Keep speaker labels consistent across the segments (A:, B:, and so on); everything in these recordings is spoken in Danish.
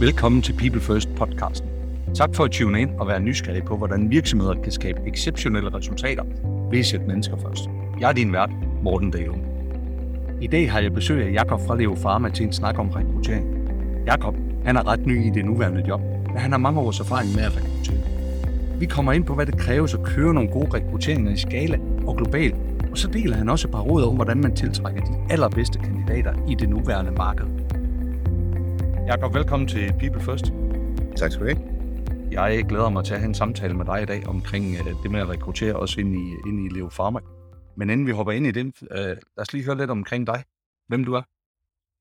A: Velkommen til People First podcasten. Tak for at tune ind og være nysgerrig på, hvordan virksomheder kan skabe exceptionelle resultater ved at sætte mennesker først. Jeg er din vært, Morten Dale. I dag har jeg besøg af Jakob fra Leo Pharma til en snak om rekruttering. Jakob, han er ret ny i det nuværende job, men han har mange års erfaring med at rekruttere. Vi kommer ind på, hvad det kræves at køre nogle gode rekrutteringer i skala og globalt, og så deler han også et par råd om, hvordan man tiltrækker de allerbedste kandidater i det nuværende marked. Jakob, velkommen til People First.
B: Tak skal du have.
A: Jeg glæder mig til at have en samtale med dig i dag omkring øh, det med at rekruttere os ind i, ind i Leo Pharma. Men inden vi hopper ind i det, øh, lad os lige høre lidt omkring dig. Hvem du er.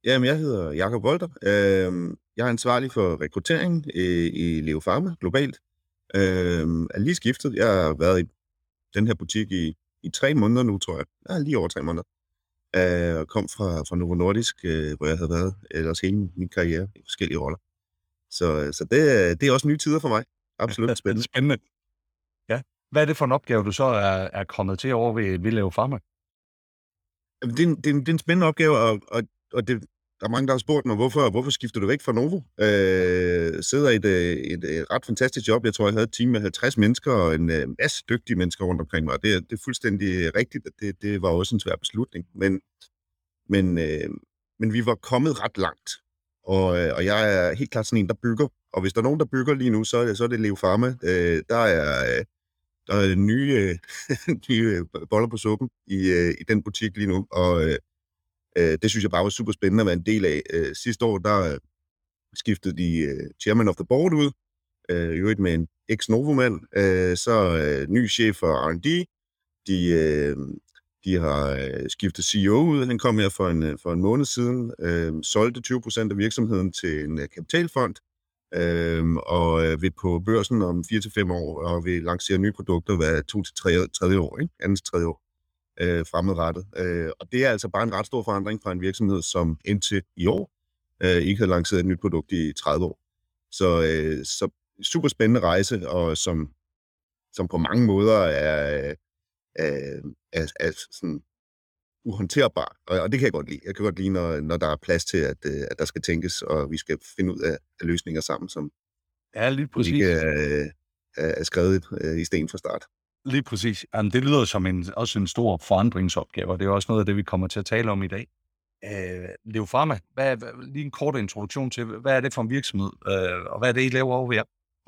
B: Jamen, jeg hedder Jakob Volter. Øh, jeg er ansvarlig for rekruttering i, i Leo Pharma globalt. Øh, er lige skiftet. Jeg har været i den her butik i, i tre måneder nu, tror jeg. Ja, lige over tre måneder. Øh, og kom fra, fra Novo Nordisk, øh, hvor jeg havde været ellers hele min karriere i forskellige roller. Så, så det, det er også nye tider for mig. Absolut spændende.
A: Spændende. Ja. Hvad er det for en opgave, du så er, er kommet til over ved, Leo Pharma?
B: Det er, en, det, er en, det er en spændende opgave, og, og, og det, der er mange, der har spurgt mig, hvorfor, hvorfor skifter du væk fra Novo? Øh, sidder i et, et, et ret fantastisk job. Jeg tror, jeg havde et team med 50 mennesker og en øh, masse dygtige mennesker rundt omkring mig. Det, det er fuldstændig rigtigt, at det, det var også en svær beslutning. Men, men, øh, men vi var kommet ret langt. Og, øh, og jeg er helt klart sådan en, der bygger. Og hvis der er nogen, der bygger lige nu, så er det, så er det Leo Pharma. Øh, der er... Øh, der er nye, øh, nye boller på suppen i, øh, i den butik lige nu, og øh, øh, det synes jeg bare var super spændende at være en del af. Øh, sidste år, der øh, skiftede de øh, chairman of the board ud, øh, i øvrigt med en ex-Novo-mand, øh, så øh, ny chef for R&D, de, øh, de har øh, skiftet CEO ud, han kom her for en, øh, for en måned siden, øh, solgte 20% af virksomheden til en øh, kapitalfond, øh, og øh, vil på børsen om 4-5 år, og vil lancere nye produkter hver 2-3 tredje år, ikke? andet tredje år øh, fremadrettet. Øh, og det er altså bare en ret stor forandring fra en virksomhed, som indtil i år øh, ikke havde lanceret et nyt produkt i 30 år. Så, øh, så super spændende rejse, og som, som på mange måder er, øh, er, er, er sådan uhåndterbar. Og, og det kan jeg godt lide. Jeg kan godt lide, når, når der er plads til, at, øh, at der skal tænkes, og vi skal finde ud af, af løsninger sammen, som
A: Ja, lige
B: Præcis. ikke er, er, er skrevet øh, i sten fra start.
A: Lige præcis. Jamen, det lyder som en, også en stor forandringsopgave, og det er også noget af det, vi kommer til at tale om i dag. Øh, Leo Pharma, hvad, hvad, lige en kort introduktion til, hvad er det for en virksomhed, øh, og hvad er det, I laver over her?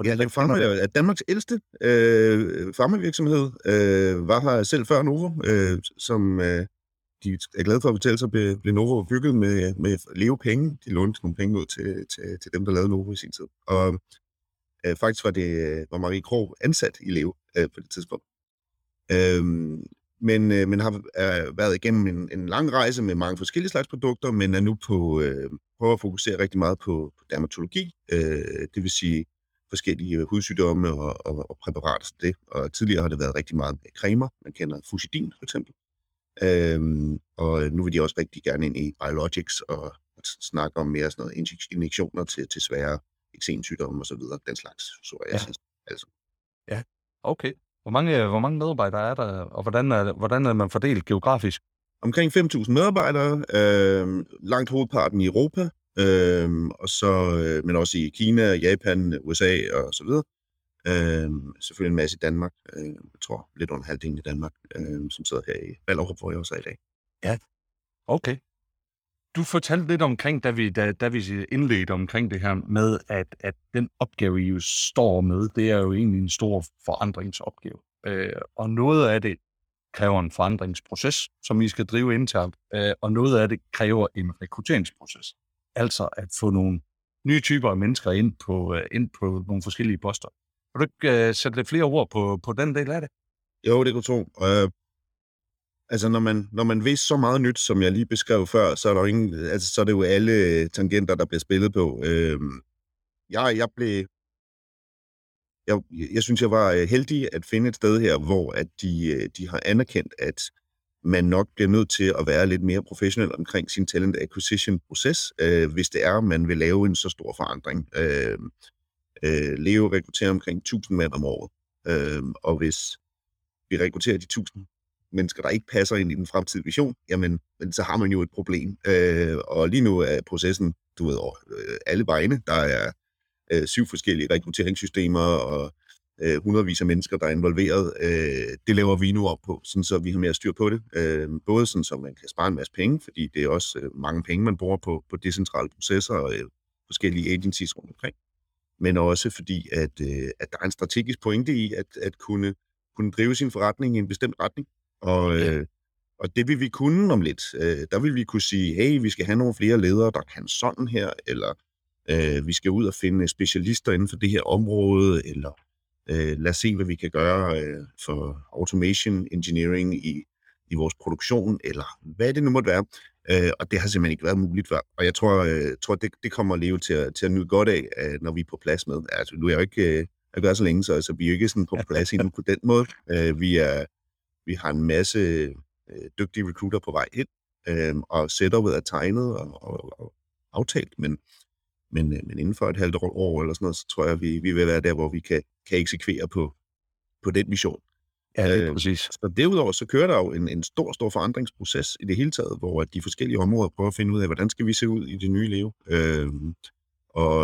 B: Ja, Leo Pharma er Danmarks ældste øh, farmavirksomhed. Øh, var her selv før Novo, øh, som øh, de er glade for at fortælle sig, blev, blev Novo bygget med, med Leo penge. De lånte nogle penge ud til, til, til dem, der lavede Novo i sin tid. Og øh, faktisk var det øh, var Marie Krog ansat i Leve øh, på det tidspunkt. Øh, men, øh, men har øh, været igennem en, en lang rejse med mange forskellige slags produkter, men er nu på øh, prøver at fokusere rigtig meget på, på dermatologi, øh, det vil sige forskellige øh, hudsygdomme og, og, og præparater til det. Og tidligere har det været rigtig meget med cremer. Man kender Fusidin for eksempel. Øhm, og nu vil de også rigtig gerne ind i biologics og, snakke om mere sådan noget injektioner til, til svære eksensygdomme og så videre. Den slags psoriasis. Altså.
A: Okay. Hvor mange, hvor mange medarbejdere er der, og hvordan er, hvordan er man fordelt geografisk?
B: Omkring 5.000 medarbejdere, øh, langt hovedparten i Europa, øh, og så, øh, men også i Kina, Japan, USA og så videre. Øh, selvfølgelig en masse i Danmark. Øh, jeg tror lidt under halvdelen i Danmark, øh, som sidder her i Ballerup, hvor jeg også er i dag.
A: Okay. Du fortalte lidt omkring, da vi, da, da vi indledte omkring det her med, at, at den opgave, I jo står med, det er jo egentlig en stor forandringsopgave. Øh, og noget af det kræver en forandringsproces, som I skal drive internt, øh, og noget af det kræver en rekrutteringsproces. Altså at få nogle nye typer af mennesker ind på, øh, ind på nogle forskellige poster. Kan du ikke øh, sætte lidt flere ord på, på den del af det?
B: Jo, det kan tro. Øh, altså, når man, når man ved så meget nyt, som jeg lige beskrev før, så er, der ingen, altså, så er det jo alle øh, tangenter, der bliver spillet på. Øh, jeg, jeg blev... Jeg, jeg synes, jeg var øh, heldig at finde et sted her, hvor at de, øh, de har anerkendt, at man nok bliver nødt til at være lidt mere professionel omkring sin talent acquisition proces, øh, hvis det er, man vil lave en så stor forandring. Øh, øh, Leo rekrutterer omkring 1000 mænd om året, øh, og hvis vi rekrutterer de 1000 mennesker, der ikke passer ind i den fremtidige vision, jamen men så har man jo et problem. Øh, og lige nu er processen du ved, over øh, alle vegne. Der er øh, syv forskellige rekrutteringssystemer og øh, hundredvis af mennesker, der er involveret. Øh, det laver vi nu op på, sådan så vi har mere styr på det. Øh, både sådan, så man kan spare en masse penge, fordi det er også øh, mange penge, man bruger på, på decentrale processer og øh, forskellige agencies rundt omkring. Men også fordi, at, øh, at der er en strategisk pointe i at, at kunne, kunne drive sin forretning i en bestemt retning. Og, øh, og det vil vi kunne om lidt. Øh, der vil vi kunne sige, hey, vi skal have nogle flere ledere, der kan sådan her, eller øh, vi skal ud og finde specialister inden for det her område, eller øh, lad os se, hvad vi kan gøre øh, for automation engineering i, i vores produktion, eller hvad det nu måtte være. Øh, og det har simpelthen ikke været muligt før. Og jeg tror, øh, tror det, det kommer Leo til at, til at nyde godt af, øh, når vi er på plads med. Altså, nu er jeg jo ikke... Øh, jeg gør så længe, så altså, vi er jo ikke sådan på plads endnu på den måde. Øh, vi, er, vi har en masse øh, dygtige recruiter på vej ind, øh, og setupet er tegnet og, og, og aftalt, men, men, øh, men inden for et halvt år eller sådan noget, så tror jeg, vi, vi vil være der, hvor vi kan, kan eksekvere på, på den mission.
A: Ja, det er øh, præcis.
B: Så derudover så kører der jo en, en stor, stor forandringsproces i det hele taget, hvor de forskellige områder prøver at finde ud af, hvordan skal vi se ud i det nye liv, øh, og,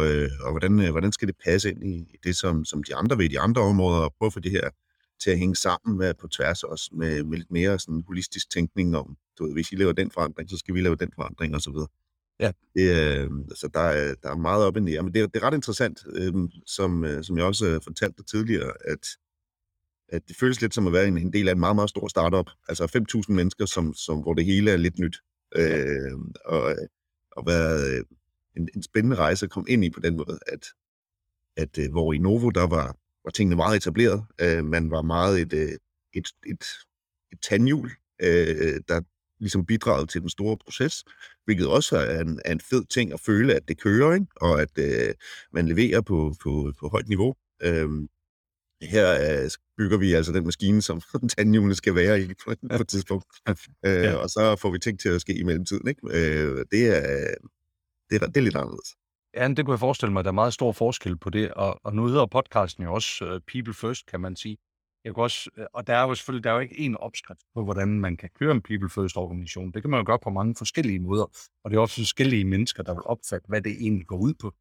B: og hvordan, øh, hvordan skal det passe ind i det, som, som de andre ved de andre områder, og prøve at få det her til at hænge sammen med, på tværs også med, med lidt mere sådan holistisk tænkning om, du ved, hvis I laver den forandring, så skal vi lave den forandring osv.
A: Ja.
B: Øh, så der er, der er meget op og ned. Men det, det er ret interessant, øh, som, øh, som jeg også fortalte dig tidligere, at, at det føles lidt som at være en, en del af en meget, meget stor startup. Altså 5.000 mennesker, som, som, hvor det hele er lidt nyt. Øh, og, og været øh, en, en spændende rejse at komme ind i på den måde, at, at øh, hvor i Novo, der var, var tingene meget etableret. Øh, man var meget et, øh, et, et, et tandhjul, øh, der ligesom bidraget til den store proces, hvilket også er en, er en fed ting at føle, at det kører, ikke? og at øh, man leverer på, på, på højt niveau. Øh, her øh, bygger vi altså den maskine, som tandhjulene skal være i på, på et tidspunkt. Øh, ja. Og så får vi ting til at ske i mellemtiden. Ikke? Øh, det, er, det, er, det er lidt anderledes.
A: Ja, det kunne jeg forestille mig, at der er meget stor forskel på det, og, og nu hedder podcasten jo også uh, People First, kan man sige. Jeg kan også, øh, og der er jo selvfølgelig der er jo ikke én opskrift på, hvordan man kan køre en People First organisation. Det kan man jo gøre på mange forskellige måder, og det er også forskellige mennesker, der vil opfatte, hvad det egentlig går ud på.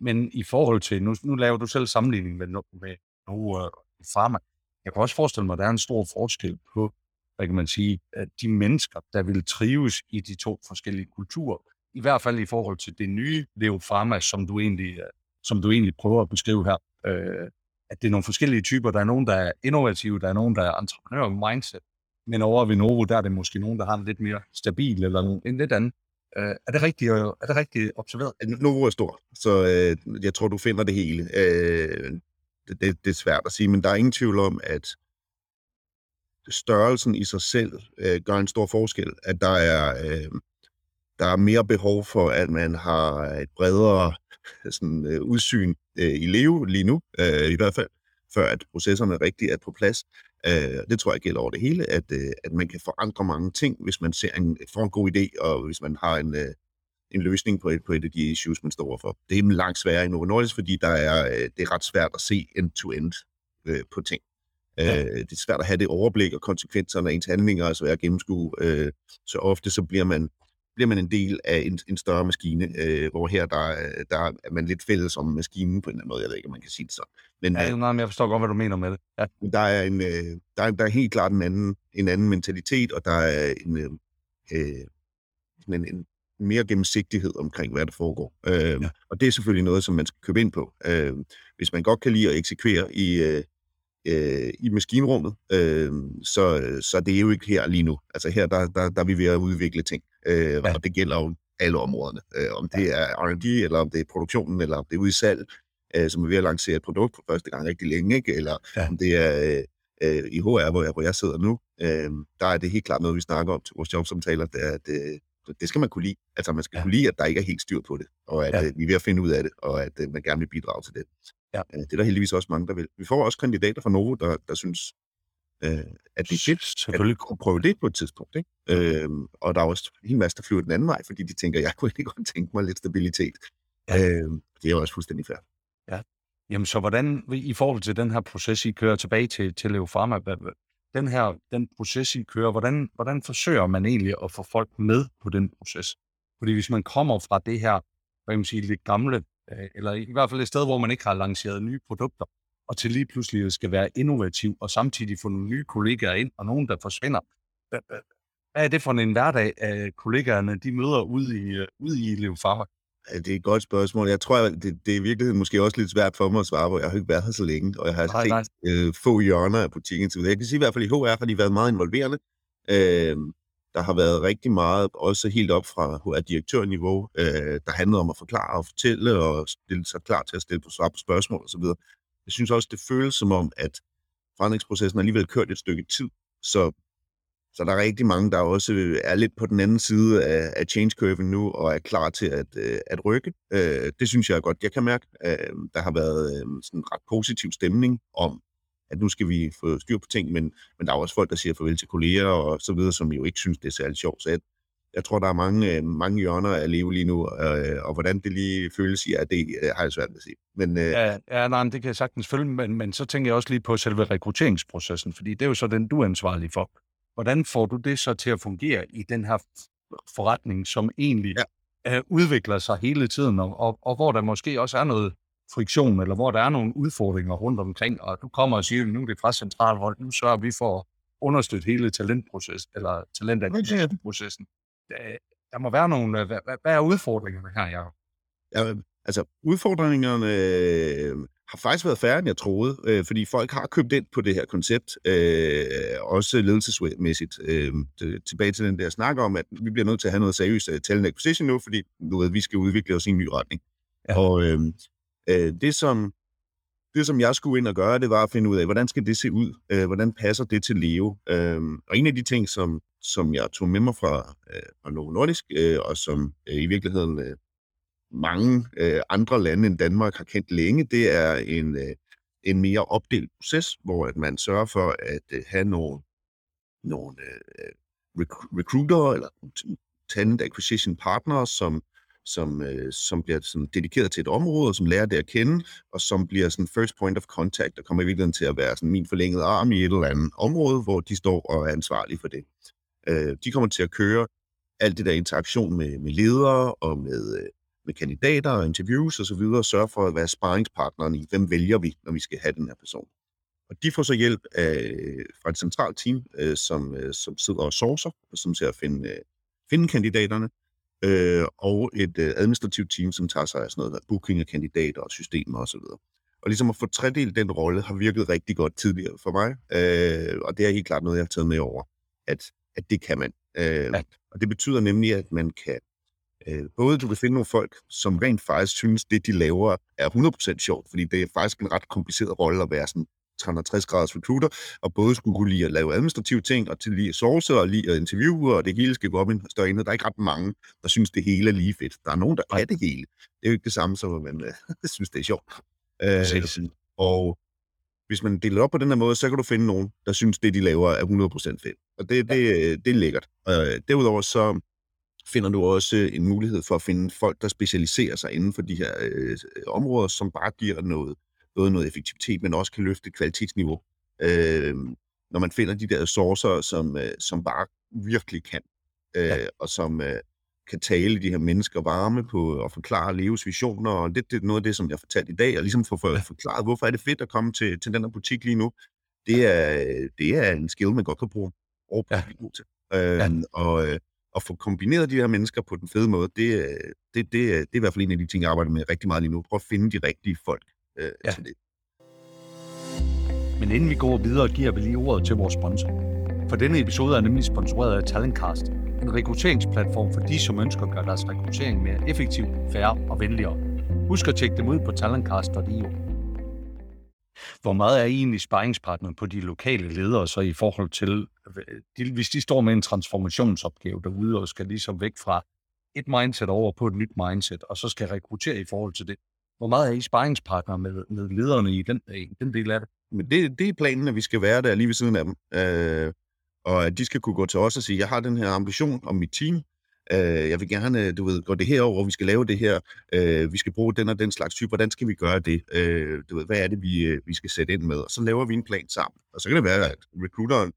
A: Men i forhold til, nu, nu laver du selv sammenligning med, med nu uh, Pharma. Jeg kan også forestille mig, at der er en stor forskel på, hvad kan man sige, at de mennesker, der vil trives i de to forskellige kulturer. I hvert fald i forhold til det nye Leo Pharma, som du egentlig, øh, som du egentlig prøver at beskrive her. Øh, at det er nogle forskellige typer. Der er nogen, der er innovative, der er nogen, der er entreprenør-mindset. Men over ved Novo, der er det måske nogen, der har en lidt mere stabil eller en lidt anden. Øh, er, det rigtigt, er det rigtigt observeret?
B: Novo er stor, så øh, jeg tror, du finder det hele. Øh, det, det, det er svært at sige, men der er ingen tvivl om, at størrelsen i sig selv øh, gør en stor forskel. At der er, øh, der er mere behov for, at man har et bredere sådan, øh, udsyn øh, i leve lige nu, øh, i hvert fald, før at processerne rigtig er på plads. Øh, det tror jeg gælder over det hele, at, øh, at man kan forandre mange ting, hvis man ser en, får en god idé, og hvis man har en, øh, en løsning på et, på et af de issues, man står overfor. Det er langt sværere i Novo Nordisk, fordi der er, øh, det er ret svært at se end-to-end øh, på ting. Ja. Øh, det er svært at have det overblik, og konsekvenserne af ens handlinger er svære at gennemskue. Øh, så ofte så bliver man bliver man en del af en, en større maskine, øh, hvor her der, der er man lidt fælles om maskinen på en eller anden måde. Jeg ved ikke, om man kan sige det sådan.
A: Men, ja, nej, men jeg forstår godt, hvad du mener med det. Ja.
B: Der, er en, øh, der, er, der er helt klart en anden, en anden mentalitet, og der er en, øh, øh en, en mere gennemsigtighed omkring, hvad der foregår. Øh, ja. Og det er selvfølgelig noget, som man skal købe ind på. Øh, hvis man godt kan lide at eksekvere i, øh, øh, i maskinrummet, øh, så, så det er jo ikke her lige nu. Altså her, der, der, der er vi ved at udvikle ting, øh, ja. og det gælder jo alle områderne. Øh, om det er R&D, eller om det er produktionen, eller om det er ude i salg, øh, som er ved at lancere et produkt for første gang rigtig længe, ikke? eller ja. om det er øh, i HR, hvor jeg, hvor jeg sidder nu, øh, der er det helt klart noget, vi snakker om til vores jobsamtaler, det er, at øh, det skal man kunne lide. Altså man skal ja. kunne lide, at der ikke er helt styr på det, og at ja. øh, vi er ved at finde ud af det, og at øh, man gerne vil bidrage til det. Ja. Øh, det er der heldigvis også mange, der vil. Vi får også kandidater fra Novo, der, der synes, øh, at det er fedt at kunne prøve det på et tidspunkt. Ikke? Øh, og der er også en masse, der flyver den anden vej, fordi de tænker, jeg kunne ikke godt tænke mig lidt stabilitet. Ja. Øh, det er jo også fuldstændig fair.
A: Ja. Jamen så hvordan, i forhold til den her proces, I kører tilbage til, til Leo Pharma, den her den proces, I kører, hvordan, hvordan forsøger man egentlig at få folk med på den proces? Fordi hvis man kommer fra det her hvad man sige, lidt gamle, eller i hvert fald et sted, hvor man ikke har lanceret nye produkter, og til lige pludselig skal være innovativ, og samtidig få nogle nye kollegaer ind, og nogen, der forsvinder. Hvad, er det for en hverdag, af kollegaerne de møder ude i, uh, ude i Leo Farmer?
B: Ja, det er et godt spørgsmål. Jeg tror, det, det er i virkeligheden måske også lidt svært for mig at svare på. Jeg har ikke været her så længe, og jeg har nej, set nej. Øh, få hjørner af butikken. Så jeg kan sige i hvert fald, at i HR har de været meget involverende. Øh, der har været rigtig meget, også helt op fra HR-direktørniveau, øh, der handlede om at forklare og fortælle og stille sig klar til at stille på svar på spørgsmål osv. Jeg synes også, det føles som om, at forandringsprocessen alligevel kørt et stykke tid. Så så der er rigtig mange, der også øh, er lidt på den anden side af, af change curve nu, og er klar til at, øh, at rykke. Øh, det synes jeg er godt, jeg kan mærke. Øh, der har været øh, sådan en ret positiv stemning om, at nu skal vi få styr på ting, men, men der er også folk, der siger farvel til kolleger og så videre, som jo ikke synes, det er særlig sjovt. Så jeg, jeg tror, der er mange, mange hjørner af liv lige nu, og hvordan det lige føles i, at det har jeg svært ved at sige.
A: Men, ja, ja nej, det kan jeg sagtens følge, men, men så tænker jeg også lige på selve rekrutteringsprocessen, fordi det er jo så den, du er ansvarlig for. Hvordan får du det så til at fungere i den her forretning, som egentlig ja. uh, udvikler sig hele tiden, og, og, og hvor der måske også er noget friktion, eller hvor der er nogle udfordringer rundt omkring, og du kommer og siger, nu er det fra centralhold, nu sørger vi for at understøtte hele talentprocessen, eller talentprocessen. Der, der må være nogle, hvad, hvad er udfordringerne her, Jacob?
B: Ja, altså udfordringerne har faktisk været færre, end jeg troede, øh, fordi folk har købt ind på det her koncept, øh, også ledelsesmæssigt. Øh, tilbage til den der snak om, at vi bliver nødt til at have noget seriøst uh, talent acquisition nu, fordi nu ved vi skal udvikle os i en ny retning. Ja. Og øh, øh, det, som, det, som jeg skulle ind og gøre, det var at finde ud af, hvordan skal det se ud? Øh, hvordan passer det til Leo? Øh, og en af de ting, som, som jeg tog med mig fra, øh, fra Novo Nordisk, øh, og som øh, i virkeligheden øh, mange øh, andre lande end Danmark har kendt længe, det er en, øh, en mere opdelt proces, hvor at man sørger for at øh, have nogle, nogle øh, øh recruiter eller talent acquisition partners, som, som, øh, som bliver sådan dedikeret til et område, som lærer det at kende, og som bliver sådan first point of contact, der kommer i virkeligheden til at være sådan min forlængede arm i et eller andet område, hvor de står og er ansvarlige for det. Øh, de kommer til at køre alt det der interaktion med, med ledere og med, øh, med kandidater og interviews osv., og sørge for at være sparringspartneren i, hvem vælger vi, når vi skal have den her person. Og de får så hjælp af, fra et centralt team, øh, som, øh, som sidder og sourcer, og som ser at finde, øh, finde kandidaterne, øh, og et øh, administrativt team, som tager sig af sådan noget booking af kandidater og systemer osv. Og, og ligesom at få tredelt den rolle har virket rigtig godt tidligere for mig, øh, og det er helt klart noget, jeg har taget med over, at, at det kan man. Øh, ja. Og det betyder nemlig, at man kan Øh, både du kan finde nogle folk, som rent faktisk synes, det de laver er 100% sjovt, fordi det er faktisk en ret kompliceret rolle at være sådan 360 graders recruiter, og både skulle kunne lide at lave administrative ting, og til lige at source, og lige at interviewe, og det hele skal gå op i en større enhed. Der er ikke ret mange, der synes, det hele er lige fedt. Der er nogen, der kan det hele. Det er jo ikke det samme, som man øh, synes, det er sjovt. Øh, og hvis man deler op på den her måde, så kan du finde nogen, der synes, det de laver er 100% fedt. Og det, det, det er lækkert. Øh, derudover så finder du også en mulighed for at finde folk, der specialiserer sig inden for de her øh, områder, som bare giver noget, både noget effektivitet, men også kan løfte kvalitetsniveau. Øh, når man finder de der sourcer, som, øh, som bare virkelig kan, øh, ja. og som øh, kan tale de her mennesker varme på og forklare Leos visioner, og det, det er noget af det, som jeg har fortalt i dag, og ligesom få for, forklaret, hvorfor er det fedt at komme til, til den her butik lige nu. Det er, det er en skill, man godt kan bruge. Og ja. til. Øh, ja. Og, øh, at få kombineret de her mennesker på den fede måde, det, øh, det, det, det er i hvert fald en af de ting, jeg arbejder med rigtig meget lige nu. Prøv at finde de rigtige folk øh, ja. til det.
A: Men inden vi går videre, giver vi lige ordet til vores sponsor. For denne episode er nemlig sponsoreret af Talentcast, en rekrutteringsplatform for de, som ønsker at gøre deres rekruttering mere effektiv, færre og venligere. Husk at tjekke dem ud på talentcast.io. Hvor meget er I egentlig sparringspartner på de lokale ledere så i forhold til, de, hvis de står med en transformationsopgave derude og skal ligesom væk fra et mindset over på et nyt mindset, og så skal rekruttere i forhold til det. Hvor meget er I sparringspartner med, med lederne i den, i den del af det?
B: Men det, det er planen, at vi skal være der lige ved siden af dem. Øh, og at de skal kunne gå til os og sige, jeg har den her ambition om mit team, Øh, jeg vil gerne, du ved, gå det her over, vi skal lave det her, øh, vi skal bruge den og den slags type, hvordan skal vi gøre det? Øh, du ved, hvad er det, vi, øh, vi skal sætte ind med? Og så laver vi en plan sammen. Og så kan det være, at recruiteren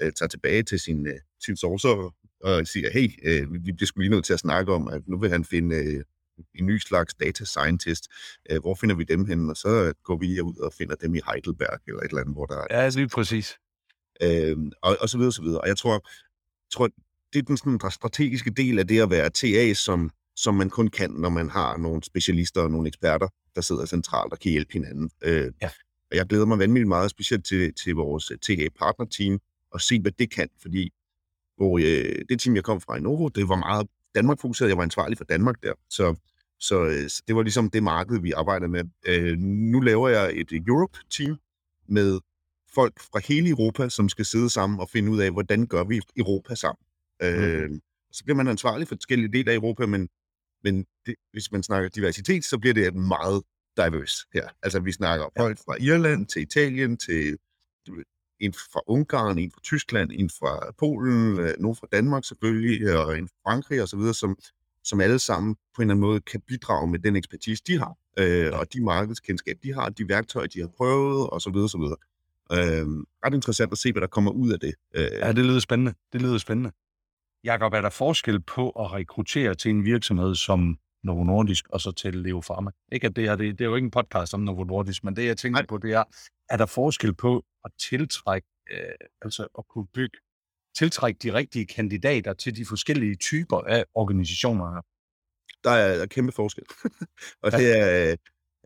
B: øh, tager tilbage til sin, øh, sin sourcer og siger, hey, øh, vi bliver sgu lige nødt til at snakke om, at nu vil han finde øh, en ny slags data scientist. Øh, hvor finder vi dem hen? Og så går vi ud og finder dem i Heidelberg eller et eller andet, hvor der er...
A: Ja, lige præcis.
B: Øh, og, og så videre, og så videre. Og jeg tror, tror det er den sådan, strategiske del af det at være TA, som, som man kun kan, når man har nogle specialister og nogle eksperter, der sidder centralt og kan hjælpe hinanden. Øh, ja. Og jeg glæder mig vanvittigt meget, specielt til, til vores TA-partner-team, og se, hvad det kan, fordi hvor øh, det team, jeg kom fra i Novo, det var meget Danmark-fokuseret. Jeg var ansvarlig for Danmark der. Så, så, øh, så det var ligesom det marked, vi arbejdede med. Øh, nu laver jeg et Europe-team med folk fra hele Europa, som skal sidde sammen og finde ud af, hvordan gør vi Europa sammen. Mm. Øh, så bliver man ansvarlig for forskellige dele af Europa, men, men det, hvis man snakker diversitet, så bliver det meget diverse her. Altså vi snakker ja. folk fra Irland til Italien til en fra Ungarn, en fra Tyskland, en fra Polen, øh, nogen fra Danmark selvfølgelig, og en fra Frankrig osv., som, som alle sammen på en eller anden måde kan bidrage med den ekspertise, de har, øh, og de markedskendskab, de har, de værktøjer, de har prøvet, osv. osv. Øh, ret interessant at se, hvad der kommer ud af det.
A: Øh. Ja, det lyder spændende. Det lyder spændende. Jakob, er der forskel på at rekruttere til en virksomhed som Novo Nordisk og så til Leo Pharma? Ikke at det er, det, det er jo ikke en podcast om Novo Nordisk, men det jeg tænker Nej. på, det er, er der forskel på at tiltrække, øh, altså at kunne bygge, tiltrække de rigtige kandidater til de forskellige typer af organisationer her?
B: Der er, kæmpe forskel. og, ja. det er,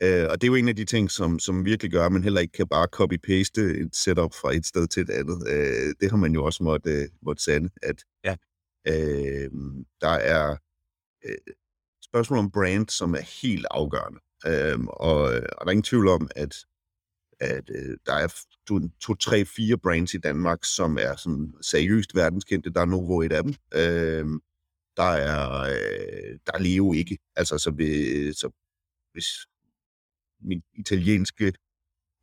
B: øh, og det er jo en af de ting, som, som virkelig gør, at man heller ikke kan bare copy-paste et setup fra et sted til et andet. Øh, det har man jo også måtte, øh, måtte sande, at ja. øh, der er øh, spørgsmål om brand, som er helt afgørende. Øh, og, og der er ingen tvivl om, at at øh, der er to, to, tre, fire brands i Danmark, som er sådan seriøst verdenskendte. Der er Novo et af dem. Øh, der er, øh, der er Leo ikke. Altså, så, vi, så hvis min italienske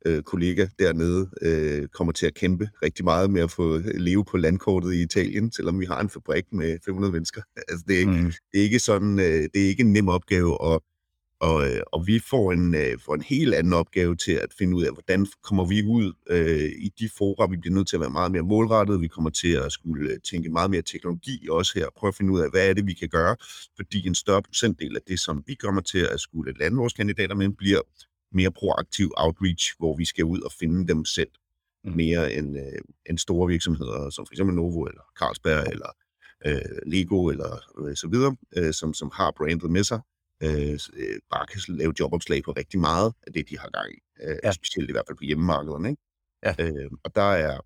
B: øh, kollega dernede øh, kommer til at kæmpe rigtig meget med at få leve på landkortet i Italien, selvom vi har en fabrik med 500 mennesker. Altså, det, er ikke, mm. det er ikke sådan, øh, det er ikke en nem opgave at og, øh, og vi får en, øh, får en helt anden opgave til at finde ud af, hvordan kommer vi ud øh, i de fora. Vi bliver nødt til at være meget mere målrettet. Vi kommer til at skulle øh, tænke meget mere teknologi også her. Prøve at finde ud af, hvad er det, vi kan gøre. Fordi en større procentdel af det, som vi kommer til at skulle lande vores kandidater med, bliver mere proaktiv outreach, hvor vi skal ud og finde dem selv. Mm. Mere end, øh, end store virksomheder, som for eksempel Novo eller Carlsberg eller øh, Lego eller øh, så videre, øh, som, som har brandet med sig Øh, øh, bare kan lave jobopslag på rigtig meget af det, de har gang i. Øh, ja. Specielt i hvert fald på hjemmemarkederne. Ikke? Ja. Øh, og der er,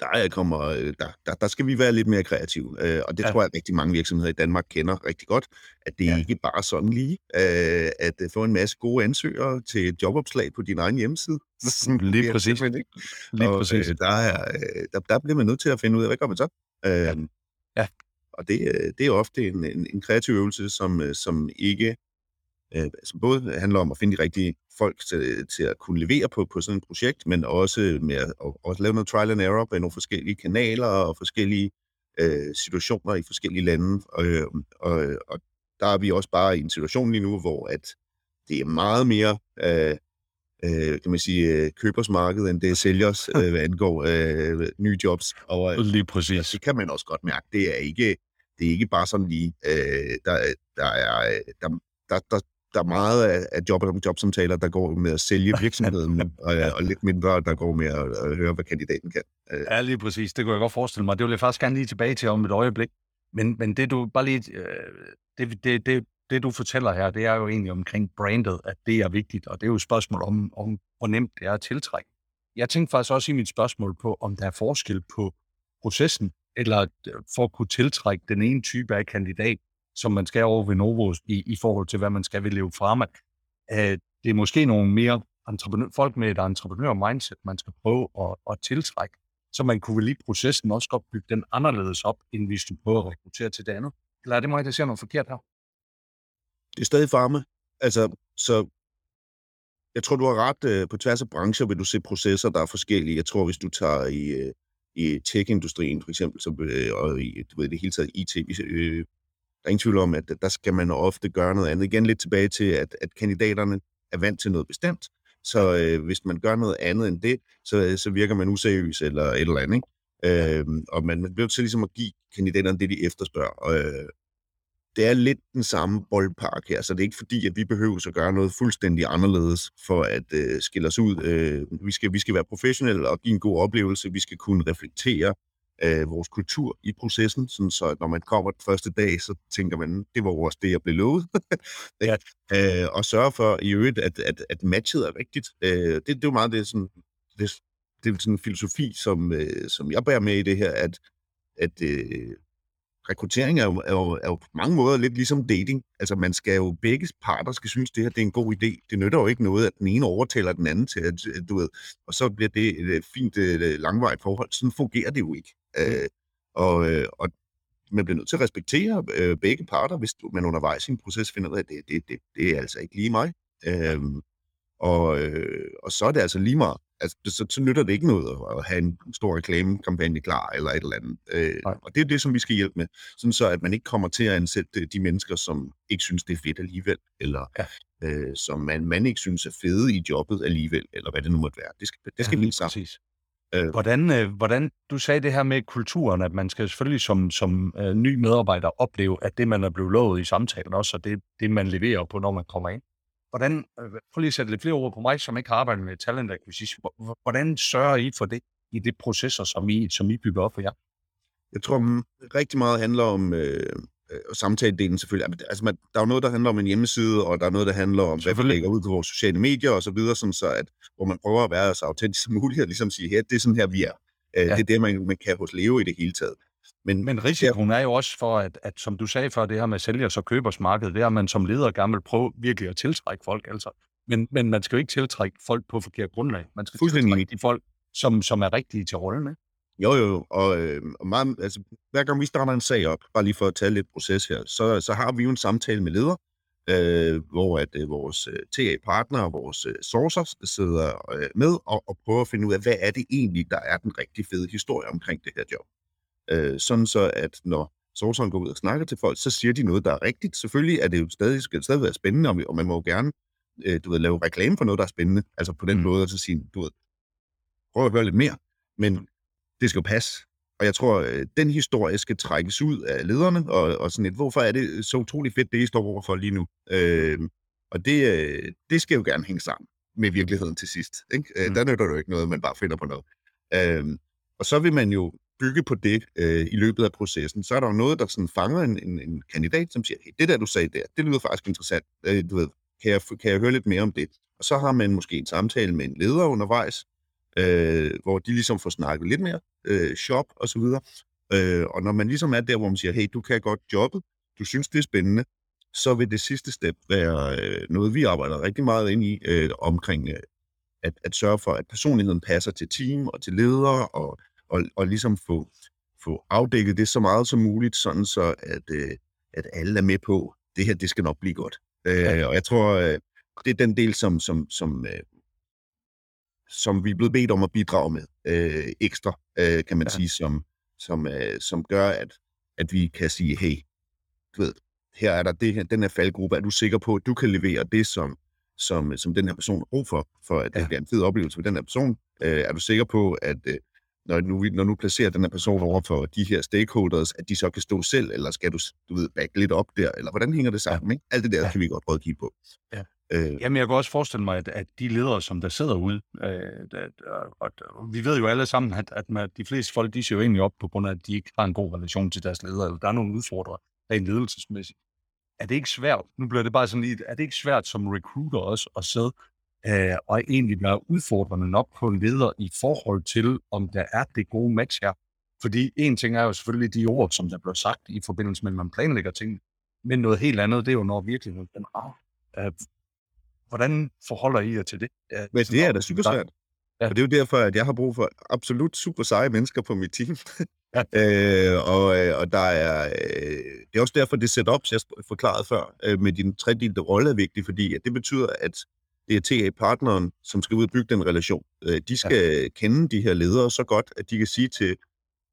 B: der, er kommer, øh, der, der, der skal vi være lidt mere kreative. Øh, og det ja. tror jeg, at rigtig mange virksomheder i Danmark kender rigtig godt, at det ja. ikke bare sådan lige øh, at øh, få en masse gode ansøgere til jobopslag på din egen hjemmeside.
A: Lige præcis.
B: Lige og, præcis. Øh, der, er, der, der bliver man nødt til at finde ud af, hvad gør man så? Øh, ja. ja. Og det, øh, det er ofte en, en, en kreativ øvelse, som, øh, som ikke øh, som både handler om at finde de rigtige folk til, til at kunne levere på, på sådan et projekt, men også med at også lave noget trial and error på nogle forskellige kanaler og forskellige øh, situationer i forskellige lande. Og, og, og der er vi også bare i en situation lige nu, hvor at det er meget mere øh, øh, kan man sige, købersmarked, end det er sælgers, øh, hvad angår øh, nye jobs. Og,
A: Lige præcis.
B: Det kan man også godt mærke. Det er ikke, det er ikke bare sådan lige, øh, der, der, er, der, der, der, der er meget af, af job, jobsamtaler, der går med at sælge virksomheden, og, og lidt mindre, der går med at, at høre, hvad kandidaten kan.
A: Øh. Ja, lige præcis. Det kunne jeg godt forestille mig. Det vil jeg faktisk gerne lige tilbage til om et øjeblik. Men, men det du bare lige, øh, det, det, det, det du fortæller her, det er jo egentlig omkring brandet, at det er vigtigt, og det er jo et spørgsmål om, om hvor nemt det er at tiltrække. Jeg tænkte faktisk også i mit spørgsmål på, om der er forskel på processen eller øh, for at kunne tiltrække den ene type af kandidat, som man skal over ved Novo i, i forhold til, hvad man skal ved leve Pharma. Øh, det er måske nogle mere entreprenør, folk med et entreprenør-mindset, man skal prøve at, at tiltrække, så man kunne vel lige processen også godt bygge den anderledes op, end hvis du prøver at rekruttere til det andet. Eller er det mig, der ser noget forkert her?
B: Det er stadig farme. Altså, så jeg tror, du har ret. Øh, på tværs af brancher vil du se processer, der er forskellige. Jeg tror, hvis du tager i, øh, i tech-industrien for eksempel, så, øh, og i du ved, det hele taget IT, øh, der er ingen tvivl om, at der skal man ofte gøre noget andet. Igen lidt tilbage til, at, at kandidaterne er vant til noget bestemt, så øh, hvis man gør noget andet end det, så, så virker man useriøs eller et eller andet. Ikke? Øh, og man, man bliver til ligesom at give kandidaterne det, de efterspørger. Og, øh, det er lidt den samme boldpark her, så det er ikke fordi, at vi behøver at gøre noget fuldstændig anderledes for at øh, skille os ud. Øh, vi, skal, vi skal være professionelle og give en god oplevelse. Vi skal kunne reflektere øh, vores kultur i processen, sådan så når man kommer den første dag, så tænker man, det var også det, jeg blev lovet. ja. øh, og sørge for i øvrigt, at, at, at matchet er rigtigt. Øh, det, det er jo meget det, sådan, det, det er sådan en filosofi, som, øh, som jeg bærer med i det her, at, at øh, rekruttering er jo, er, jo, er jo på mange måder lidt ligesom dating. Altså man skal jo, begge parter skal synes, det her det er en god idé. Det nytter jo ikke noget, at den ene overtaler den anden til, at, du ved, og så bliver det et fint langvejt forhold. Sådan fungerer det jo ikke. Mm. Øh, og, øh, og man bliver nødt til at respektere øh, begge parter, hvis man undervejs i en proces finder ud af, at det, det, det, det er altså ikke lige mig. Øh, og, øh, og så er det altså lige meget. Altså, så, så nytter det ikke noget at have en stor reklamekampagne klar eller et eller andet. Øh, og det er det, som vi skal hjælpe med. Sådan så, at man ikke kommer til at ansætte de mennesker, som ikke synes, det er fedt alligevel, eller ja. øh, som man, man ikke synes er fede i jobbet alligevel, eller hvad det nu måtte være. Det skal, det skal ja, vi sammen. Præcis.
A: Øh. Hvordan, øh, hvordan, du sagde det her med kulturen, at man skal selvfølgelig som, som øh, ny medarbejder opleve, at det, man er blevet lovet i samtalen også, og det, det, man leverer på, når man kommer ind. Hvordan, øh, prøv lige at sætte lidt flere ord på mig, som ikke har arbejdet med talent acquisition. Hvordan sørger I for det i det processer, som I, som I bygger op for jer?
B: Jeg tror, rigtig meget handler om øh, øh, samtale-delen selvfølgelig. Altså, man, der er jo noget, der handler om en hjemmeside, og der er noget, der handler om, hvad vi lægger ud på vores sociale medier og så videre, sådan så at, hvor man prøver at være så autentisk som muligt, og ligesom sige, her, det er sådan her, vi er. Øh, ja. Det er det, man, man kan hos Leve i det hele taget.
A: Men, men risikoen er jo også for, at, at som du sagde før, det her med sælgers- og købersmarkedet, det er, at man som leder gerne vil prøve virkelig at tiltrække folk. Altså. Men, men man skal jo ikke tiltrække folk på forkert grundlag. Man skal tiltrække de folk, som, som er rigtige til rollen. Ikke?
B: Jo, jo, og, øh, og meget, altså, hver gang vi starter en sag op, bare lige for at tage lidt proces her, så, så har vi jo en samtale med leder, øh, hvor at øh, vores øh, TA-partnere og vores øh, sourcer sidder øh, med og, og prøver at finde ud af, hvad er det egentlig, der er den rigtig fede historie omkring det her job. Øh, sådan så, at når sourceren går ud og snakker til folk, så siger de noget, der er rigtigt. Selvfølgelig er det jo stadig, skal det stadig være spændende, og, man må jo gerne øh, du ved, lave reklame for noget, der er spændende. Altså på den mm. måde, at så sige, du ved, prøv at høre lidt mere, men det skal jo passe. Og jeg tror, øh, den historie skal trækkes ud af lederne, og, og sådan et, hvorfor er det så utrolig fedt, det I står overfor lige nu? Øh, og det, øh, det skal jo gerne hænge sammen med virkeligheden til sidst. Ikke? Øh, mm. Der nytter jo ikke noget, man bare finder på noget. Øh, og så vil man jo bygge på det øh, i løbet af processen. Så er der jo noget, der sådan fanger en, en, en kandidat, som siger, hey, det der, du sagde der, det lyder faktisk interessant. Øh, du ved, kan jeg, kan jeg høre lidt mere om det? Og så har man måske en samtale med en leder undervejs, øh, hvor de ligesom får snakket lidt mere øh, shop og så videre. Øh, og når man ligesom er der, hvor man siger, hey, du kan godt jobbet, du synes, det er spændende, så vil det sidste step være øh, noget, vi arbejder rigtig meget ind i øh, omkring øh, at, at sørge for, at personligheden passer til team og til ledere, og, og, og ligesom få, få afdækket det så meget som muligt, sådan så at, øh, at alle er med på, det her, det skal nok blive godt. Øh. Og jeg tror, øh, det er den del, som, som, som øh, som vi er blevet bedt om at bidrage med øh, ekstra, øh, kan man ja. sige, som, som, øh, som gør, at, at vi kan sige, hey, du ved, her er der det her, den her faldgruppe, er du sikker på, at du kan levere det, som, som, som den her person har brug for, for at ja. det bliver en fed oplevelse for den her person? Øh, er du sikker på, at øh, når nu, når nu placerer den her person over for de her stakeholders, at de så kan stå selv, eller skal du, du ved, back lidt op der, eller hvordan hænger det sammen? Ja. Ikke? Alt det der ja. kan vi godt rådgive på.
A: Ja. Øh, Jamen, jeg kan også forestille mig, at, at de ledere, som der sidder ude, øh, at, og, og vi ved jo alle sammen, at, at med de fleste folk, de ser jo egentlig op på grund af, at de ikke har en god relation til deres ledere, eller der er nogle udfordringer rent ledelsesmæssigt. Er det ikke svært, nu bliver det bare sådan lidt, er det ikke svært som recruiter også at sidde øh, og egentlig være udfordrende nok på en leder i forhold til, om der er det gode match her? Fordi en ting er jo selvfølgelig de ord, som der blev sagt i forbindelse med, at man planlægger ting, men noget helt andet, det er jo, når virkeligheden den er. Øh, Hvordan forholder I jer til det?
B: Ja, Men det er da super svært. Ja. Og det er jo derfor, at jeg har brug for absolut super seje mennesker på mit team. ja. øh, og, øh, og der er, øh, det er også derfor, det setup, jeg forklarede før, øh, med din tredelte rolle er vigtigt, fordi at det betyder, at det er TA-partneren, som skal ud og bygge den relation. Øh, de skal ja. kende de her ledere så godt, at de kan sige til,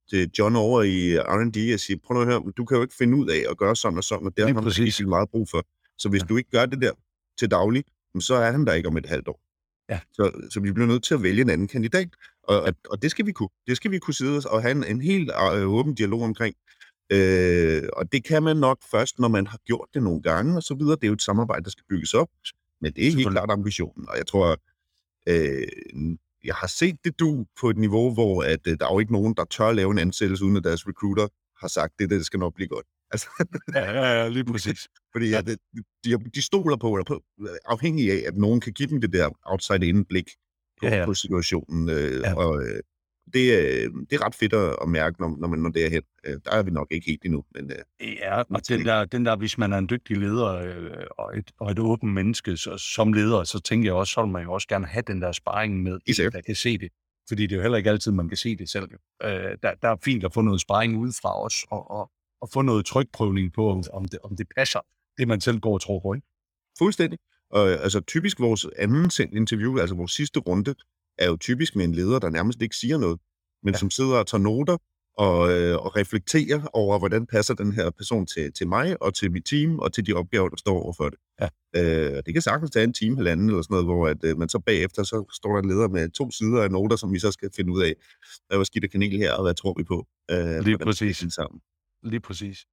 B: til John over i R&D, og sige, prøv at høre, du kan jo ikke finde ud af at gøre sådan og sådan, og det har han meget brug for. Så hvis ja. du ikke gør det der til daglig, så er han der ikke om et halvt år. Ja. Så, så vi bliver nødt til at vælge en anden kandidat, og, og, og det skal vi kunne. Det skal vi kunne sidde og have en, en helt øh, åben dialog omkring. Øh, og det kan man nok først, når man har gjort det nogle gange og så videre. Det er jo et samarbejde, der skal bygges op. Men det er helt klart ambitionen, og jeg tror, øh, jeg har set det du på et niveau, hvor at, øh, der er jo ikke nogen, der tør lave en ansættelse, uden at deres recruiter har sagt, det det skal nok blive godt. Altså,
A: ja, ja, ja, lige præcis.
B: Fordi ja, det, de, de stoler på, eller på, afhængig af, at nogen kan give dem det der outside-in blik på, ja, ja. på situationen. Øh, ja. Og øh, det, øh, det er ret fedt at mærke, når, når man når derhen. Øh, der er vi nok ikke helt endnu. Men,
A: øh, ja, og den der, den der, hvis man er en dygtig leder øh, og, et, og et åbent menneske så, som leder, så tænker jeg også, så vil man jo også gerne have den der sparring med, en, der kan se det. Fordi det er jo heller ikke altid, man kan se det selv. Øh, der, der er fint at få noget sparring udefra os, og, og, og få noget trykprøvning på, om, om, det, om det passer, det man selv går og tror på. Ikke?
B: Fuldstændig. Og altså typisk vores anden interview, altså vores sidste runde, er jo typisk med en leder, der nærmest ikke siger noget, men ja. som sidder og tager noter og, øh, og reflekterer over, hvordan passer den her person til, til mig og til mit team og til de opgaver, der står overfor det. Ja. Øh, det kan sagtens tage en time, halvanden eller sådan noget, hvor at, øh, man så bagefter, så står der en leder med to sider af noter, som vi så skal finde ud af, hvad var skidt kanel her, og hvad tror vi på.
A: Øh, Lige præcis. Sammen. Lige præcis.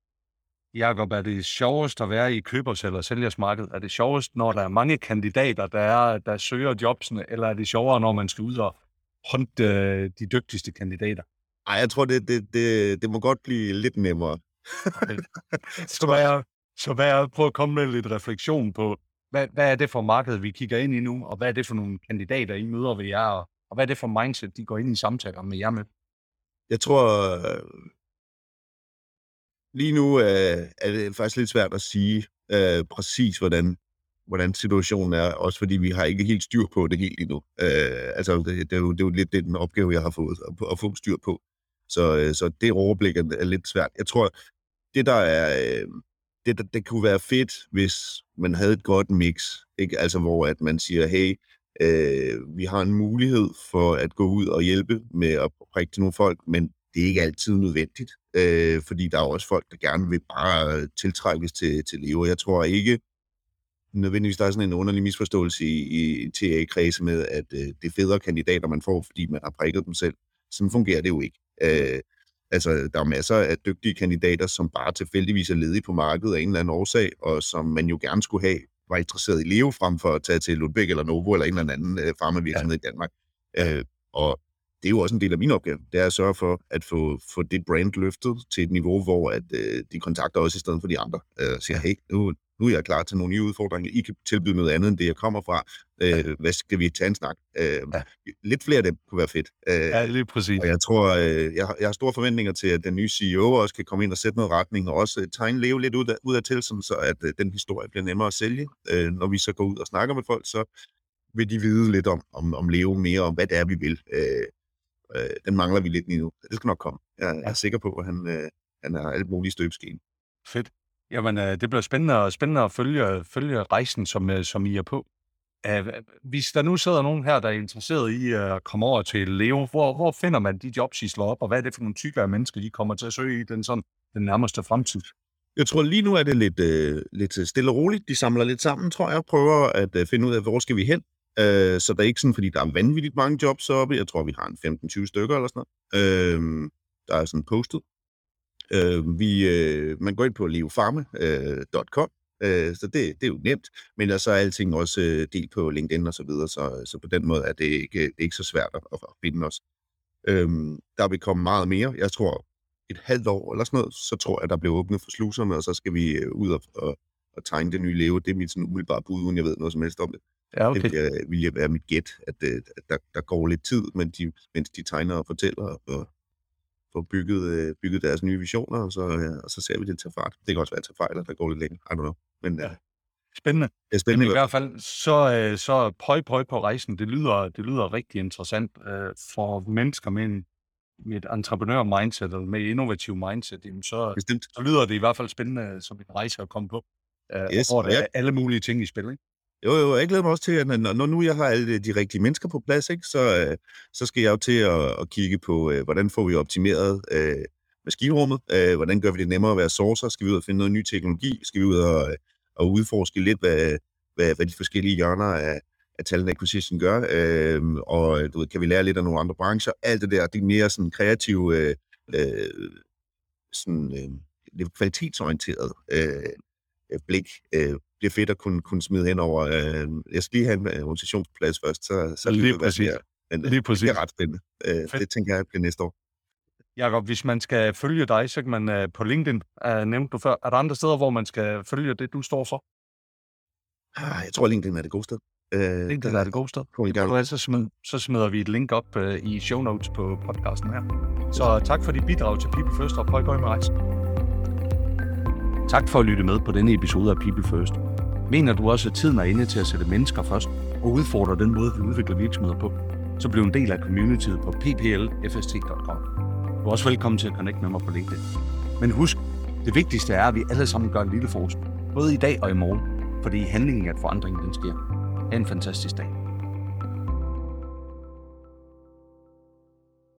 A: Jakob, er det sjovest at være i købers- eller sælgersmarkedet? Er det sjovest, når der er mange kandidater, der, er, der søger jobsene, eller er det sjovere, når man skal ud og håndte øh, de dygtigste kandidater?
B: Ej, jeg tror, det, det, det, det må godt blive lidt nemmere.
A: så, hvad er, så hvad er, prøv at komme med lidt refleksion på, hvad, hvad er det for marked, vi kigger ind i nu, og hvad er det for nogle kandidater, I møder ved jer, og, og hvad er det for mindset, de går ind i samtaler med jer med?
B: Jeg tror, lige nu øh, er det faktisk lidt svært at sige øh, præcis, hvordan, hvordan situationen er, også fordi vi har ikke helt styr på det helt endnu. Øh, altså, det, det, er jo, det er jo lidt den opgave, jeg har fået at, at få styr på. Så, øh, så det overblik er, er lidt svært. Jeg tror, det der er... Øh, det, det, det kunne være fedt, hvis man havde et godt mix, ikke? Altså, hvor at man siger, hey, øh, vi har en mulighed for at gå ud og hjælpe med at prikke til nogle folk, men det er ikke altid nødvendigt, øh, fordi der er også folk, der gerne vil bare tiltrækkes til, til Leo. Jeg tror ikke nødvendigvis, der er sådan en underlig misforståelse i, i TA-kredse med, at øh, det er federe kandidater, man får, fordi man har prikket dem selv. Sådan fungerer det jo ikke. Øh, altså, der er masser af dygtige kandidater, som bare tilfældigvis er ledige på markedet af en eller anden årsag, og som man jo gerne skulle have, var interesseret i Leo frem for at tage til Ludwig eller Novo eller en eller anden øh, farmavirksomhed ja. i Danmark. Øh, og det er jo også en del af min opgave. Det er at sørge for at få, få det brand løftet til et niveau, hvor at, øh, de kontakter os i stedet for de andre. Øh, siger, hey, nu, nu er jeg klar til nogle nye udfordringer. I kan tilbyde noget andet end det, jeg kommer fra. Øh, hvad skal vi tage en snak? Øh, ja. Lidt flere af dem kunne være fedt.
A: Øh, ja, lige præcis.
B: Og jeg tror, øh, jeg, har, jeg har store forventninger til, at den nye CEO også kan komme ind og sætte noget retning, og også øh, tegne leve lidt ud af, ud af til, så at øh, den historie bliver nemmere at sælge. Øh, når vi så går ud og snakker med folk, så vil de vide lidt om, om, om Leo mere, om hvad det er, vi vil. Øh, øh, den mangler vi lidt lige nu. Det skal nok komme. Jeg, jeg er sikker på, at han, øh, han har alt muligt støbeskeen.
A: Fedt. Jamen, øh, det bliver spændende, spændende at følge, følge rejsen, som, øh, som I er på. Uh, hvis der nu sidder nogen her, der er interesseret i at komme over til Leo, hvor, hvor finder man de jobs, I slår op, og hvad er det for nogle typer af mennesker, I kommer til at søge i den, sådan, den nærmeste fremtid?
B: Jeg tror lige nu er det lidt, øh, lidt stille og roligt. De samler lidt sammen, tror jeg, og prøver at øh, finde ud af, hvor skal vi hen. Øh, så der er ikke sådan, fordi der er vanvittigt mange jobs oppe. Jeg tror, vi har en 15-20 stykker eller sådan noget. Øh, der er sådan postet. Øh, vi, øh, man går ind på leofarme.com, øh, øh, så det, det er jo nemt, men så er alting også øh, delt på LinkedIn og så videre, så, så på den måde er det ikke, det er ikke så svært at, at finde os. Øh, der vil komme meget mere. Jeg tror, et halvt år eller sådan noget, så tror jeg, der bliver åbnet for sluserne, og så skal vi øh, ud og, og, og tegne det nye leve. Det er mit sådan umiddelbare bud, uden jeg ved noget som helst om det. Ja, okay. Det vil, vil være mit gæt, at, øh, der, der går lidt tid, men de, mens de tegner og fortæller og får bygget, øh, bygget deres nye visioner, og så, ja, og så ser vi det til fart. Det kan også være til fejl, der går lidt længere. I don't know. Men, ja.
A: Spændende.
B: Det er spændende.
A: Men i hvert fald, så, så pøj pøj på rejsen, det lyder, det lyder rigtig interessant uh, for mennesker med, en, med et entreprenør-mindset, eller med et innovativ mindset, jamen så, Bestemt. så lyder det i hvert fald spændende som en rejse at komme på. Uh, yes, hvor der er alle mulige ting i spil, ikke?
B: Jo, jo, jeg glæder mig også til, at når, nu jeg har alle de rigtige mennesker på plads, ikke, så, øh, så skal jeg jo til at, at kigge på, øh, hvordan får vi optimeret øh, maskinrummet, øh, hvordan gør vi det nemmere at være sourcer, skal vi ud og finde noget ny teknologi, skal vi ud og, øh, og udforske lidt, hvad, hvad, hvad de forskellige hjørner af, af talent acquisition gør, øh, og du ved, kan vi lære lidt af nogle andre brancher, alt det der, det er mere sådan kreative øh, øh, sådan, øh, lidt kvalitetsorienteret øh, blik. Øh, det er fedt at kunne, kunne smide hen over. Øh, jeg skal lige have en øh, rotationsplads først, så, så
A: Lige
B: det,
A: præcis.
B: sker. Men
A: Lige
B: det
A: præcis.
B: er ret spændende. Øh, det tænker jeg bliver næste år.
A: Jakob, hvis man skal følge dig, så kan man uh, på LinkedIn, uh, nævnte du før, er der andre steder, hvor man skal følge det, du står for?
B: Ah, Jeg tror, LinkedIn er det gode sted. Øh,
A: LinkedIn er det gode sted.
B: Cool,
A: så, smed, så smider vi et link op uh, i show notes på podcasten her. Så tak for dit bidrag til People First, og prøv at gå med rejsen. Tak for at lytte med på denne episode af People First. Mener du også, at tiden er inde til at sætte mennesker først og udfordre den måde, vi udvikler virksomheder på, så bliv en del af communityet på pplfst.com. Du er også velkommen til at connecte med mig på LinkedIn. Men husk, det vigtigste er, at vi alle sammen gør en lille forskel. Både i dag og i morgen. for det er i handlingen at forandringen, den sker. Ha' en fantastisk dag.